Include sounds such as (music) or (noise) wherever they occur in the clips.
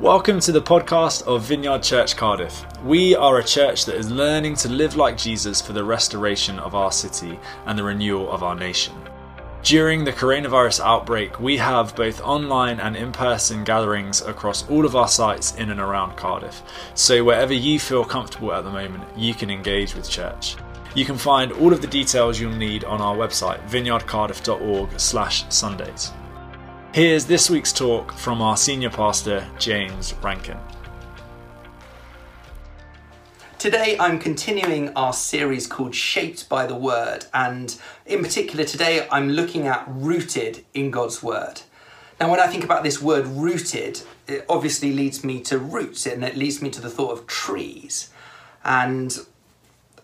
Welcome to the podcast of Vineyard Church Cardiff. We are a church that is learning to live like Jesus for the restoration of our city and the renewal of our nation. During the coronavirus outbreak, we have both online and in person gatherings across all of our sites in and around Cardiff. So, wherever you feel comfortable at the moment, you can engage with church. You can find all of the details you'll need on our website, vineyardcardiff.org/slash Sundays. Here's this week's talk from our senior pastor, James Rankin. Today, I'm continuing our series called Shaped by the Word, and in particular, today I'm looking at rooted in God's Word. Now, when I think about this word rooted, it obviously leads me to roots and it leads me to the thought of trees. And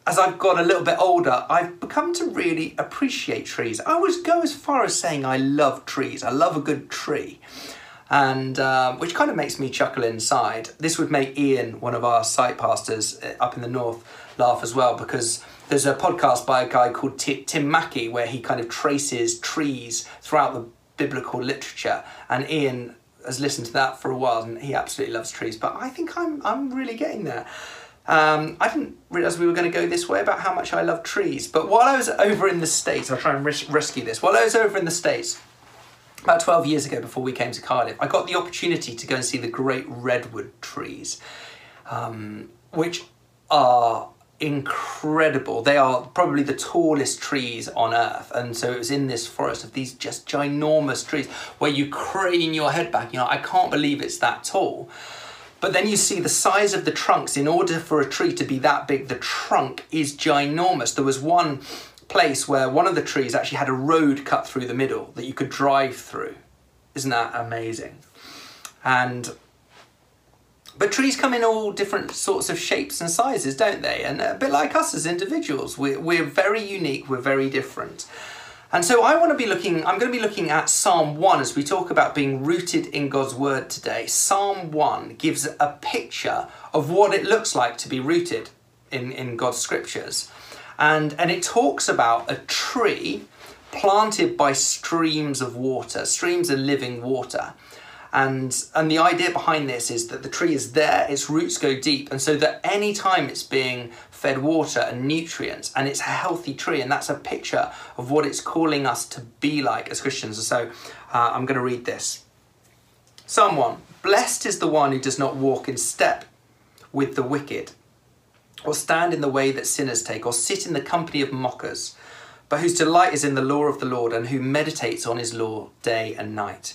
as I've got a little bit older, I've become to really appreciate trees. I would go as far as saying I love trees. I love a good tree. And uh, which kind of makes me chuckle inside. This would make Ian, one of our site pastors uh, up in the north, laugh as well because there's a podcast by a guy called T- Tim Mackie where he kind of traces trees throughout the biblical literature. And Ian has listened to that for a while and he absolutely loves trees. But I think I'm I'm really getting there. Um, I didn't realise we were going to go this way about how much I love trees. But while I was over in the States, I'll try and res- rescue this. While I was over in the States, about 12 years ago before we came to Cardiff, I got the opportunity to go and see the great redwood trees, um, which are incredible. They are probably the tallest trees on earth. And so it was in this forest of these just ginormous trees where you crane your head back, you know, I can't believe it's that tall. But then you see the size of the trunks. In order for a tree to be that big, the trunk is ginormous. There was one place where one of the trees actually had a road cut through the middle that you could drive through. Isn't that amazing? And but trees come in all different sorts of shapes and sizes, don't they? And a bit like us as individuals, we're, we're very unique, we're very different. And so I want to be looking, I'm going to be looking at Psalm 1 as we talk about being rooted in God's Word today. Psalm 1 gives a picture of what it looks like to be rooted in, in God's scriptures. And, and it talks about a tree planted by streams of water, streams of living water. And, and the idea behind this is that the tree is there, its roots go deep, and so that any time it's being fed water and nutrients, and it's a healthy tree, and that's a picture of what it's calling us to be like as Christians. So uh, I'm going to read this. 1 Blessed is the one who does not walk in step with the wicked, or stand in the way that sinners take, or sit in the company of mockers, but whose delight is in the law of the Lord, and who meditates on his law day and night.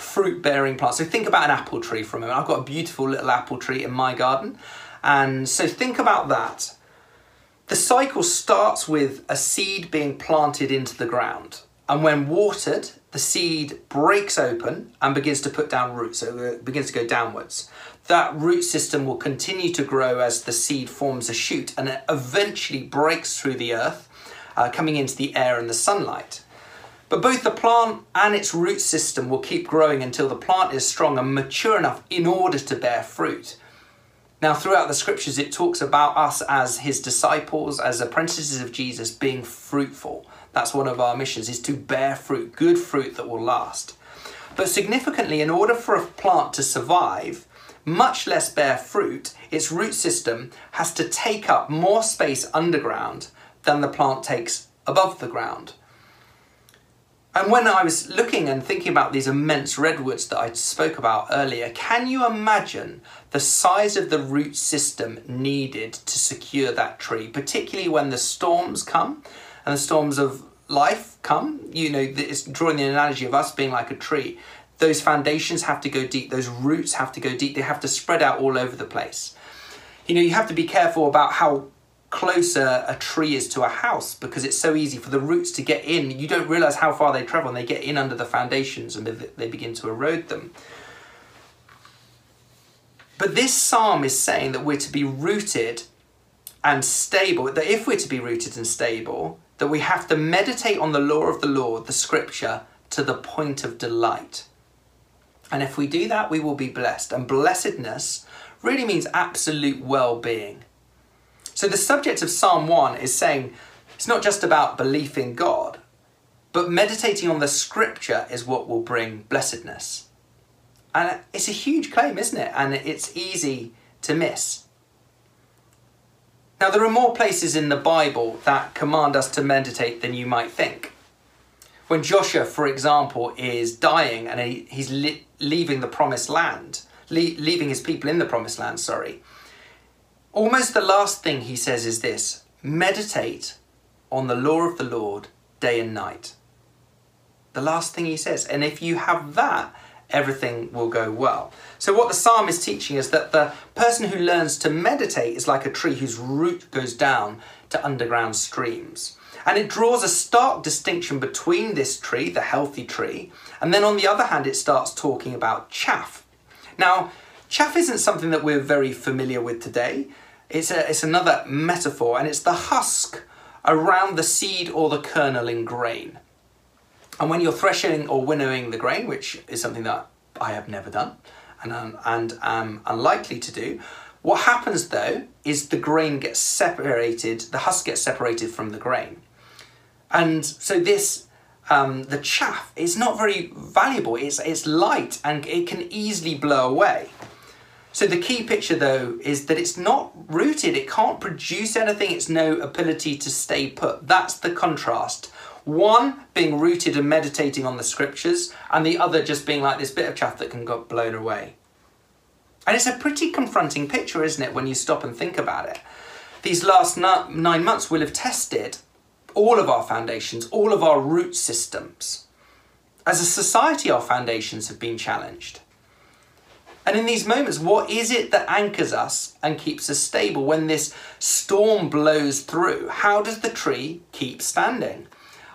fruit bearing plants, so think about an apple tree for a moment. I've got a beautiful little apple tree in my garden. And so think about that. The cycle starts with a seed being planted into the ground. And when watered, the seed breaks open and begins to put down roots, so it begins to go downwards. That root system will continue to grow as the seed forms a shoot and it eventually breaks through the earth, uh, coming into the air and the sunlight. But both the plant and its root system will keep growing until the plant is strong and mature enough in order to bear fruit. Now, throughout the scriptures, it talks about us as his disciples, as apprentices of Jesus, being fruitful. That's one of our missions, is to bear fruit, good fruit that will last. But significantly, in order for a plant to survive, much less bear fruit, its root system has to take up more space underground than the plant takes above the ground. And when I was looking and thinking about these immense redwoods that I spoke about earlier, can you imagine the size of the root system needed to secure that tree, particularly when the storms come and the storms of life come? You know, it's drawing the analogy of us being like a tree. Those foundations have to go deep, those roots have to go deep, they have to spread out all over the place. You know, you have to be careful about how closer a tree is to a house because it's so easy for the roots to get in. You don't realize how far they travel and they get in under the foundations and they begin to erode them. But this psalm is saying that we're to be rooted and stable, that if we're to be rooted and stable, that we have to meditate on the law of the Lord, the scripture, to the point of delight. And if we do that, we will be blessed. And blessedness really means absolute well being. So the subject of Psalm 1 is saying it's not just about belief in God, but meditating on the scripture is what will bring blessedness. And it's a huge claim, isn't it? And it's easy to miss. Now, there are more places in the Bible that command us to meditate than you might think. When Joshua, for example, is dying and he, he's li- leaving the promised land, le- leaving his people in the promised land, sorry, almost the last thing he says is this meditate on the law of the Lord day and night. The last thing he says. And if you have that, everything will go well. So, what the psalm is teaching is that the person who learns to meditate is like a tree whose root goes down to underground streams. And it draws a stark distinction between this tree, the healthy tree, and then on the other hand, it starts talking about chaff. Now, chaff isn't something that we're very familiar with today. It's, a, it's another metaphor, and it's the husk around the seed or the kernel in grain. And when you're threshing or winnowing the grain, which is something that I have never done and, um, and am unlikely to do, what happens though is the grain gets separated, the husk gets separated from the grain. And so this, um, the chaff, is not very valuable. It's, it's light and it can easily blow away. So the key picture though is that it's not rooted, it can't produce anything, it's no ability to stay put. That's the contrast one being rooted and meditating on the scriptures, and the other just being like this bit of chaff that can get blown away. And it's a pretty confronting picture, isn't it, when you stop and think about it? These last nine months will have tested all of our foundations, all of our root systems. As a society, our foundations have been challenged. And in these moments, what is it that anchors us and keeps us stable when this storm blows through? How does the tree keep standing?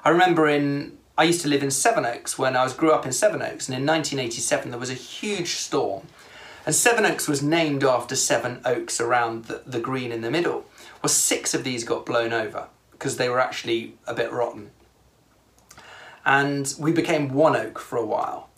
I remember in I used to live in Sevenoaks when I was grew up in Sevenoaks, and in 1987 there was a huge storm, and Sevenoaks was named after seven oaks around the, the green in the middle. Well, six of these got blown over because they were actually a bit rotten, and we became one oak for a while.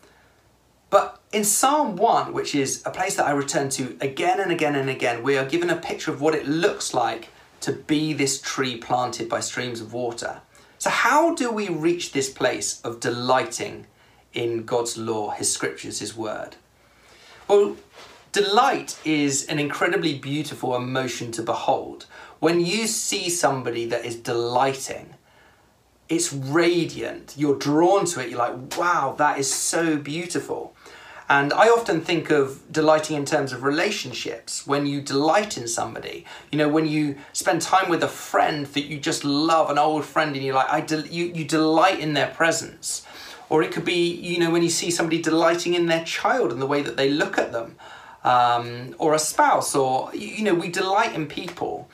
But in Psalm 1, which is a place that I return to again and again and again, we are given a picture of what it looks like to be this tree planted by streams of water. So, how do we reach this place of delighting in God's law, His scriptures, His word? Well, delight is an incredibly beautiful emotion to behold. When you see somebody that is delighting, it's radiant, you're drawn to it, you're like, wow, that is so beautiful. And I often think of delighting in terms of relationships. When you delight in somebody, you know, when you spend time with a friend that you just love, an old friend, and you're like, I del- you, you delight in their presence. Or it could be, you know, when you see somebody delighting in their child and the way that they look at them, um, or a spouse, or, you know, we delight in people.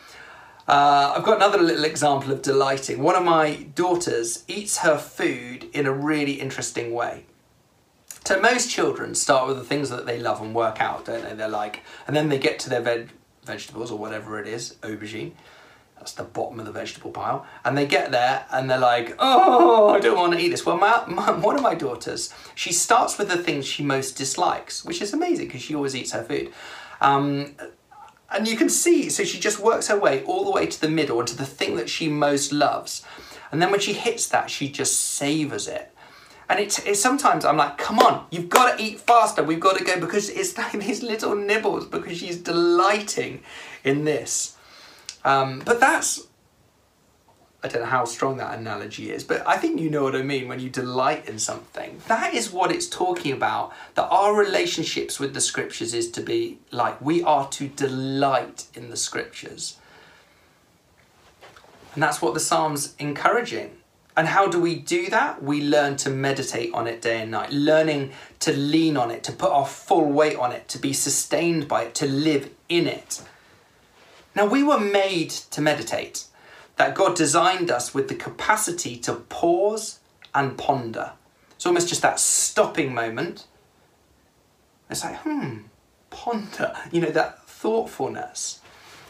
Uh, I've got another little example of delighting. One of my daughters eats her food in a really interesting way. So most children start with the things that they love and work out, don't they? They're like, and then they get to their veg- vegetables or whatever it is, aubergine. That's the bottom of the vegetable pile. And they get there and they're like, oh, I don't want to eat this. Well, my, my, one of my daughters, she starts with the things she most dislikes, which is amazing because she always eats her food. Um, and you can see, so she just works her way all the way to the middle and to the thing that she most loves. And then when she hits that, she just savors it. And it's, it's sometimes I'm like, come on, you've got to eat faster. We've got to go because it's (laughs) like these little nibbles because she's delighting in this. Um, but that's, I don't know how strong that analogy is, but I think you know what I mean when you delight in something. That is what it's talking about. That our relationships with the scriptures is to be like, we are to delight in the scriptures. And that's what the Psalm's encouraging. And how do we do that? We learn to meditate on it day and night, learning to lean on it, to put our full weight on it, to be sustained by it, to live in it. Now, we were made to meditate, that God designed us with the capacity to pause and ponder. It's almost just that stopping moment. It's like, hmm, ponder, you know, that thoughtfulness.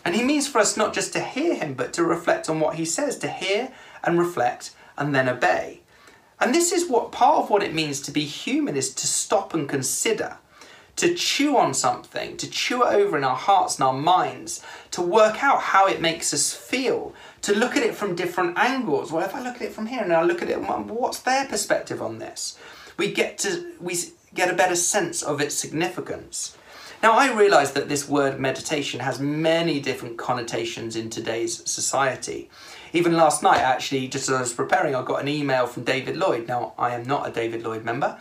And he means for us not just to hear him, but to reflect on what he says, to hear and reflect and then obey. And this is what part of what it means to be human is to stop and consider, to chew on something, to chew it over in our hearts and our minds, to work out how it makes us feel, to look at it from different angles. Well, if I look at it from here and I look at it, what's their perspective on this? We get to we get a better sense of its significance. Now, I realise that this word meditation has many different connotations in today's society. Even last night, actually, just as I was preparing, I got an email from David Lloyd. Now, I am not a David Lloyd member.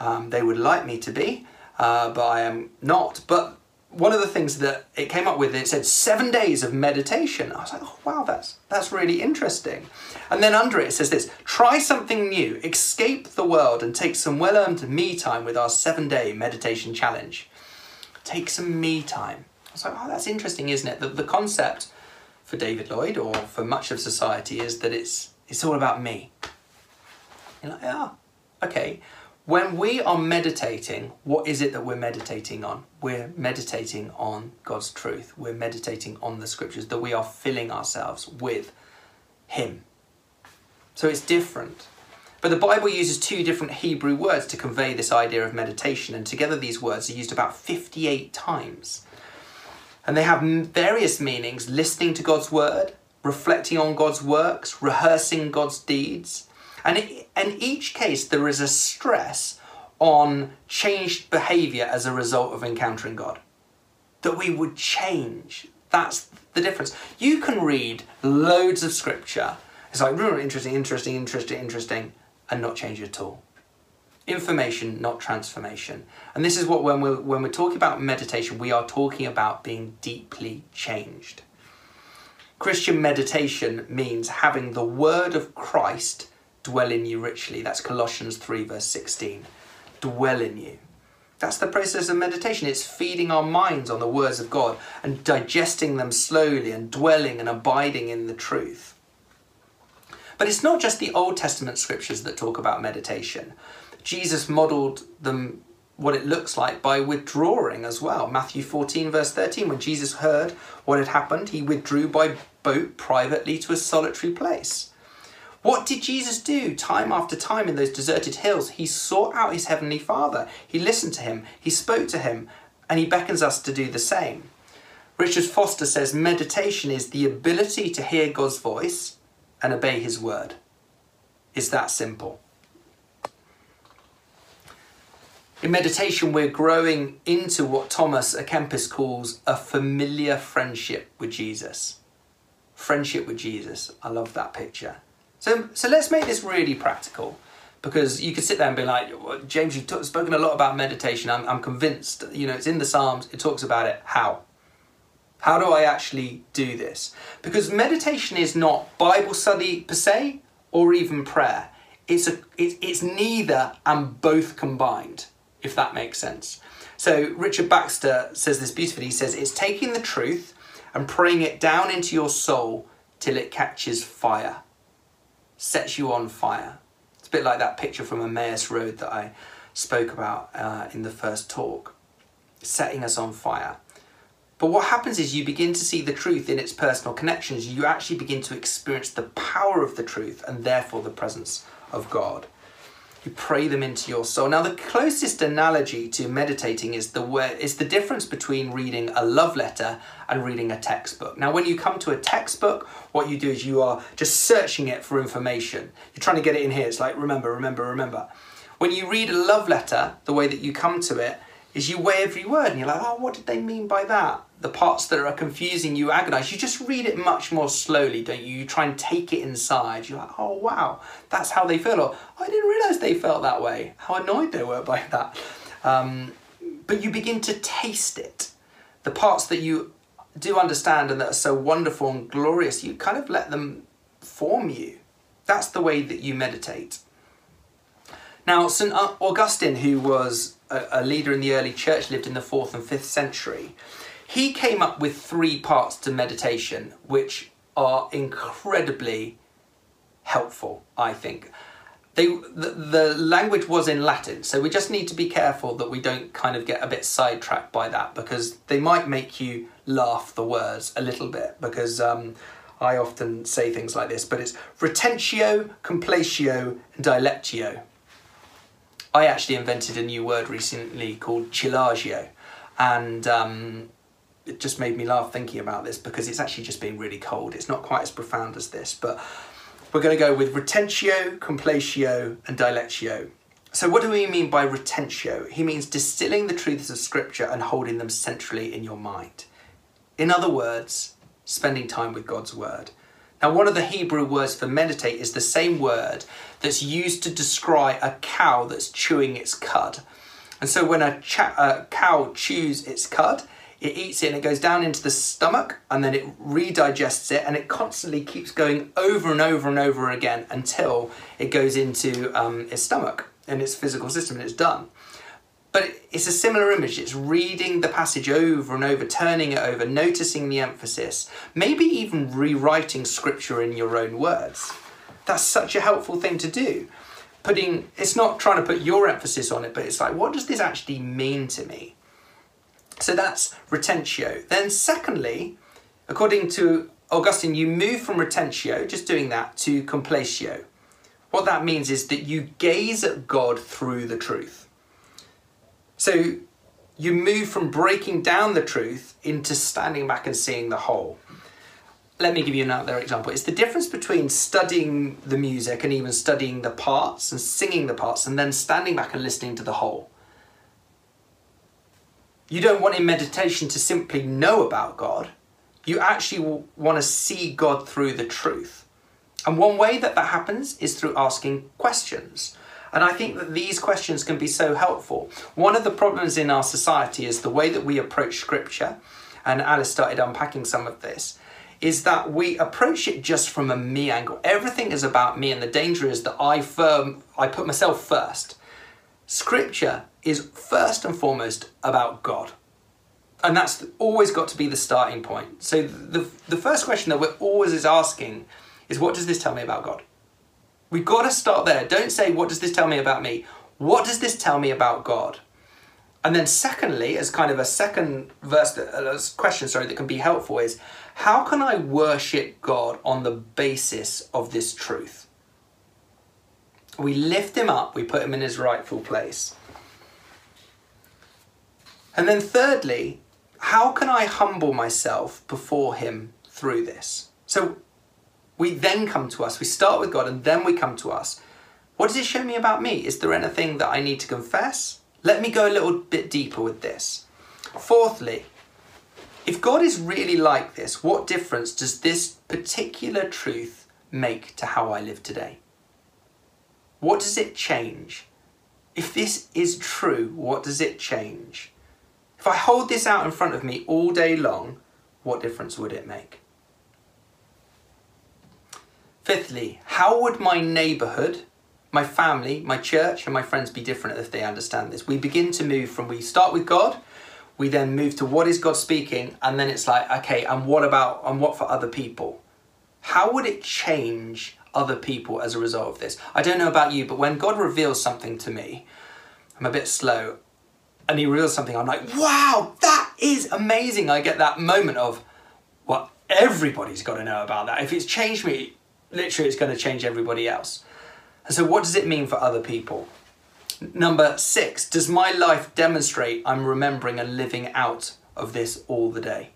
Um, they would like me to be, uh, but I am not. But one of the things that it came up with, it said seven days of meditation. I was like, oh wow, that's that's really interesting. And then under it, it says this: try something new, escape the world, and take some well-earned me time with our seven-day meditation challenge. Take some me time. I was like, oh, that's interesting, isn't it? The, the concept for David Lloyd or for much of society is that it's it's all about me. You're like, yeah, okay. When we are meditating, what is it that we're meditating on? We're meditating on God's truth. We're meditating on the scriptures, that we are filling ourselves with Him. So it's different. But the Bible uses two different Hebrew words to convey this idea of meditation, and together these words are used about 58 times. And they have various meanings listening to God's word, reflecting on God's works, rehearsing God's deeds. And in each case, there is a stress on changed behavior as a result of encountering God. That we would change. That's the difference. You can read loads of scripture. It's like really interesting, interesting, interesting, interesting, and not change at all information, not transformation. And this is what when we're, when we're talking about meditation, we are talking about being deeply changed. Christian meditation means having the word of Christ dwell in you richly. That's Colossians 3, verse 16. Dwell in you. That's the process of meditation. It's feeding our minds on the words of God and digesting them slowly and dwelling and abiding in the truth. But it's not just the Old Testament scriptures that talk about meditation. Jesus modeled them what it looks like by withdrawing as well. Matthew 14, verse 13, when Jesus heard what had happened, he withdrew by boat privately to a solitary place. What did Jesus do time after time in those deserted hills? He sought out his heavenly Father. He listened to him, he spoke to him, and he beckons us to do the same. Richard Foster says meditation is the ability to hear God's voice and obey his word. It's that simple. In meditation, we're growing into what Thomas à Kempis calls a familiar friendship with Jesus. Friendship with Jesus. I love that picture. So, so let's make this really practical because you could sit there and be like, James, you've t- spoken a lot about meditation. I'm, I'm convinced, you know, it's in the Psalms, it talks about it. How? How do I actually do this? Because meditation is not Bible study per se or even prayer. It's, a, it's, it's neither and both combined if that makes sense. So Richard Baxter says this beautifully. He says, It's taking the truth and praying it down into your soul till it catches fire, sets you on fire. It's a bit like that picture from Emmaus Road that I spoke about uh, in the first talk, setting us on fire. But what happens is you begin to see the truth in its personal connections. You actually begin to experience the power of the truth and therefore the presence of God. You pray them into your soul. Now, the closest analogy to meditating is the word, is the difference between reading a love letter and reading a textbook. Now, when you come to a textbook, what you do is you are just searching it for information. You're trying to get it in here. It's like remember, remember, remember. When you read a love letter, the way that you come to it is you weigh every word and you're like, oh, what did they mean by that? The parts that are confusing you agonize. You just read it much more slowly, don't you? You try and take it inside. You're like, oh, wow, that's how they feel. Or, oh, I didn't realize they felt that way. How annoyed they were by that. Um, but you begin to taste it. The parts that you do understand and that are so wonderful and glorious, you kind of let them form you. That's the way that you meditate. Now, St. Augustine, who was a, a leader in the early church, lived in the fourth and fifth century. He came up with three parts to meditation, which are incredibly helpful, I think. They, the, the, language was in Latin, so we just need to be careful that we don't kind of get a bit sidetracked by that because they might make you laugh the words a little bit because um, I often say things like this, but it's retentio, complatio, and dilectio. I actually invented a new word recently called chillagio, and um, it just made me laugh thinking about this because it's actually just been really cold. It's not quite as profound as this, but we're going to go with retentio, complatio, and dilectio. So, what do we mean by retentio? He means distilling the truths of Scripture and holding them centrally in your mind. In other words, spending time with God's Word. Now, one of the Hebrew words for meditate is the same word that's used to describe a cow that's chewing its cud. And so, when a, a cow chews its cud, it eats it and it goes down into the stomach and then it redigests it and it constantly keeps going over and over and over again until it goes into um, its stomach and its physical system and it's done. But it's a similar image. It's reading the passage over and over, turning it over, noticing the emphasis, maybe even rewriting scripture in your own words. That's such a helpful thing to do. Putting it's not trying to put your emphasis on it, but it's like, what does this actually mean to me? So that's retentio. Then, secondly, according to Augustine, you move from retentio, just doing that, to complatio. What that means is that you gaze at God through the truth. So you move from breaking down the truth into standing back and seeing the whole. Let me give you another example. It's the difference between studying the music and even studying the parts and singing the parts and then standing back and listening to the whole. You don't want in meditation to simply know about God. You actually want to see God through the truth. And one way that that happens is through asking questions. And I think that these questions can be so helpful. One of the problems in our society is the way that we approach scripture, and Alice started unpacking some of this, is that we approach it just from a me angle. Everything is about me, and the danger is that I firm I put myself first. Scripture is first and foremost about God. And that's always got to be the starting point. So the, the first question that we're always is asking is what does this tell me about God? We've got to start there. Don't say, what does this tell me about me? What does this tell me about God? And then secondly, as kind of a second verse, that, uh, question, sorry, that can be helpful is, how can I worship God on the basis of this truth? We lift him up, we put him in his rightful place. And then thirdly, how can I humble myself before him through this? So we then come to us. We start with God and then we come to us. What does it show me about me? Is there anything that I need to confess? Let me go a little bit deeper with this. Fourthly, if God is really like this, what difference does this particular truth make to how I live today? What does it change? If this is true, what does it change? If I hold this out in front of me all day long, what difference would it make? Fifthly, how would my neighbourhood, my family, my church, and my friends be different if they understand this? We begin to move from we start with God, we then move to what is God speaking, and then it's like, okay, and what about, and what for other people? How would it change other people as a result of this? I don't know about you, but when God reveals something to me, I'm a bit slow, and He reveals something, I'm like, wow, that is amazing. I get that moment of, well, everybody's got to know about that. If it's changed me, literally it's going to change everybody else. And so, what does it mean for other people? Number six, does my life demonstrate I'm remembering and living out of this all the day?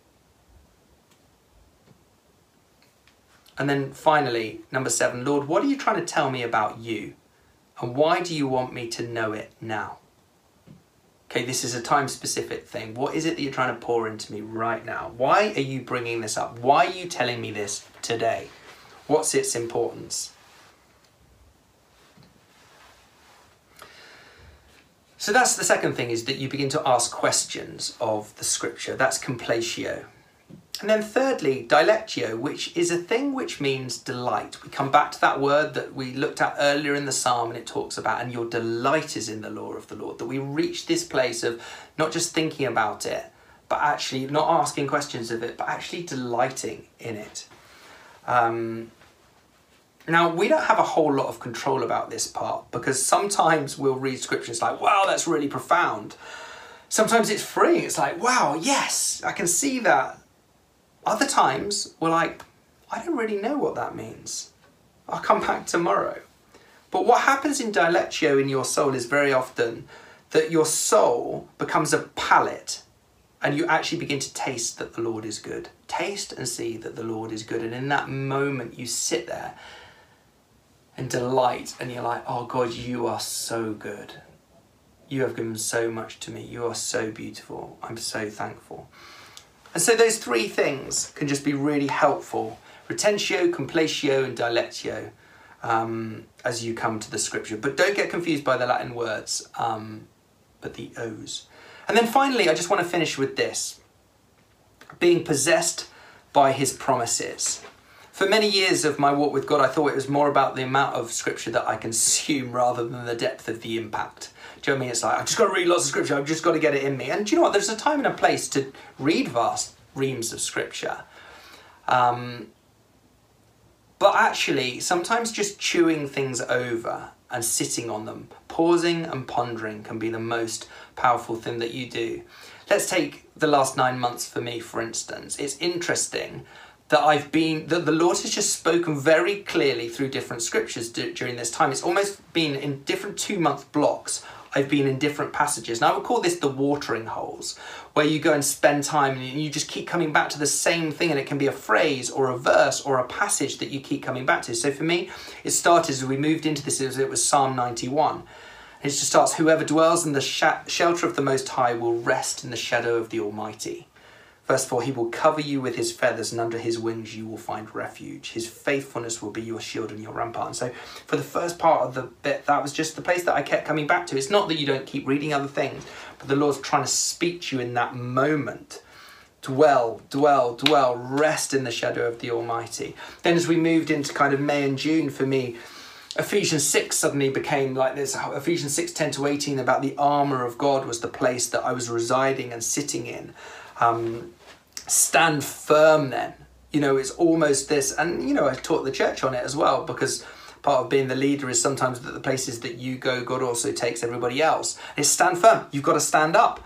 And then finally, number seven, Lord, what are you trying to tell me about you? And why do you want me to know it now? Okay, this is a time specific thing. What is it that you're trying to pour into me right now? Why are you bringing this up? Why are you telling me this today? What's its importance? So that's the second thing is that you begin to ask questions of the scripture. That's complatio. And then thirdly, dilectio, which is a thing which means delight. We come back to that word that we looked at earlier in the psalm and it talks about, and your delight is in the law of the Lord. That we reach this place of not just thinking about it, but actually not asking questions of it, but actually delighting in it. Um, now, we don't have a whole lot of control about this part because sometimes we'll read scriptures like, wow, that's really profound. Sometimes it's freeing. It's like, wow, yes, I can see that. Other times, we're like, I don't really know what that means. I'll come back tomorrow. But what happens in dilectio in your soul is very often that your soul becomes a palate and you actually begin to taste that the Lord is good. Taste and see that the Lord is good. And in that moment, you sit there and delight, and you're like, oh God, you are so good. You have given so much to me. You are so beautiful. I'm so thankful. And so those three things can just be really helpful retentio, complatio, and dilectio um, as you come to the scripture. But don't get confused by the Latin words, um, but the O's. And then finally, I just want to finish with this being possessed by his promises. For many years of my walk with God, I thought it was more about the amount of scripture that I consume rather than the depth of the impact. Do you know what I mean? It's like, I've just got to read lots of scripture, I've just got to get it in me. And do you know what? There's a time and a place to read vast reams of scripture. Um, but actually, sometimes just chewing things over and sitting on them, pausing and pondering can be the most powerful thing that you do. Let's take the last nine months for me, for instance. It's interesting that I've been, that the Lord has just spoken very clearly through different scriptures d- during this time. It's almost been in different two month blocks. I've been in different passages. And I would call this the watering holes, where you go and spend time and you just keep coming back to the same thing. And it can be a phrase or a verse or a passage that you keep coming back to. So for me, it started as we moved into this, it was Psalm 91. It just starts, whoever dwells in the sh- shelter of the Most High will rest in the shadow of the Almighty. Verse 4 He will cover you with his feathers, and under his wings you will find refuge. His faithfulness will be your shield and your rampart. And so, for the first part of the bit, that was just the place that I kept coming back to. It's not that you don't keep reading other things, but the Lord's trying to speak to you in that moment. Dwell, dwell, dwell, rest in the shadow of the Almighty. Then, as we moved into kind of May and June for me, Ephesians 6 suddenly became like this Ephesians 6 10 to 18 about the armor of God was the place that I was residing and sitting in. Um, stand firm then. You know, it's almost this, and you know, I taught the church on it as well because part of being the leader is sometimes that the places that you go, God also takes everybody else. It's stand firm. You've got to stand up.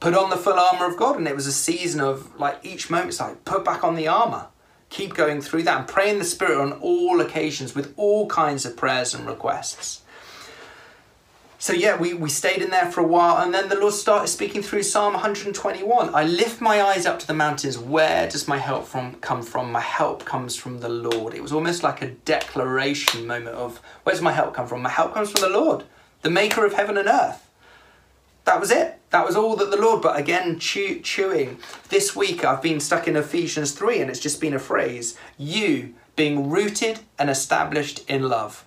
Put on the full armor of God. And it was a season of like each moment, it's like put back on the armor keep going through that and pray in the Spirit on all occasions with all kinds of prayers and requests. So, yeah, we, we stayed in there for a while, and then the Lord started speaking through Psalm 121. I lift my eyes up to the mountains. Where does my help from come from? My help comes from the Lord. It was almost like a declaration moment of where's my help come from? My help comes from the Lord, the maker of heaven and earth that was it. That was all that the Lord, but again, chew, chewing. This week I've been stuck in Ephesians 3 and it's just been a phrase you being rooted and established in love.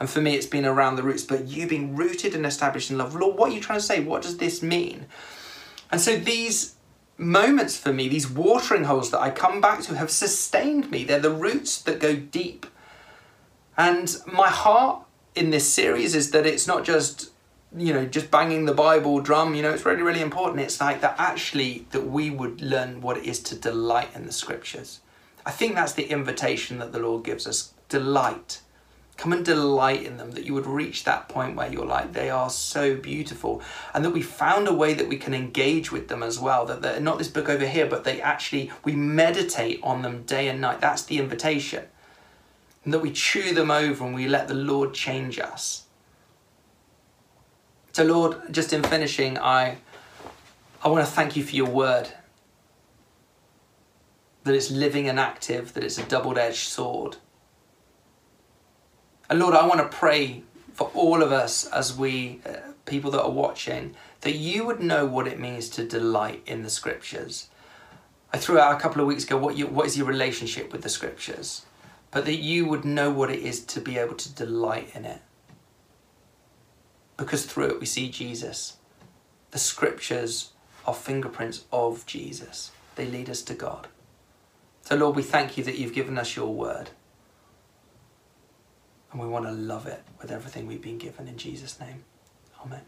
And for me, it's been around the roots, but you being rooted and established in love. Lord, what are you trying to say? What does this mean? And so these moments for me, these watering holes that I come back to, have sustained me. They're the roots that go deep. And my heart in this series is that it's not just you know just banging the bible drum you know it's really really important. It's like that actually that we would learn what it is to delight in the scriptures. I think that's the invitation that the lord gives us delight. Come and delight in them that you would reach that point where you're like they are so beautiful. And that we found a way that we can engage with them as well that they're not this book over here but they actually we meditate on them day and night. That's the invitation. And that we chew them over and we let the lord change us so, Lord, just in finishing, I, I want to thank you for your word. That it's living and active, that it's a double edged sword. And Lord, I want to pray for all of us as we, uh, people that are watching, that you would know what it means to delight in the scriptures. I threw out a couple of weeks ago what, you, what is your relationship with the scriptures, but that you would know what it is to be able to delight in it because through it we see Jesus. The scriptures are fingerprints of Jesus, they lead us to God. So, Lord, we thank you that you've given us your word. And we want to love it with everything we've been given in Jesus' name. Amen.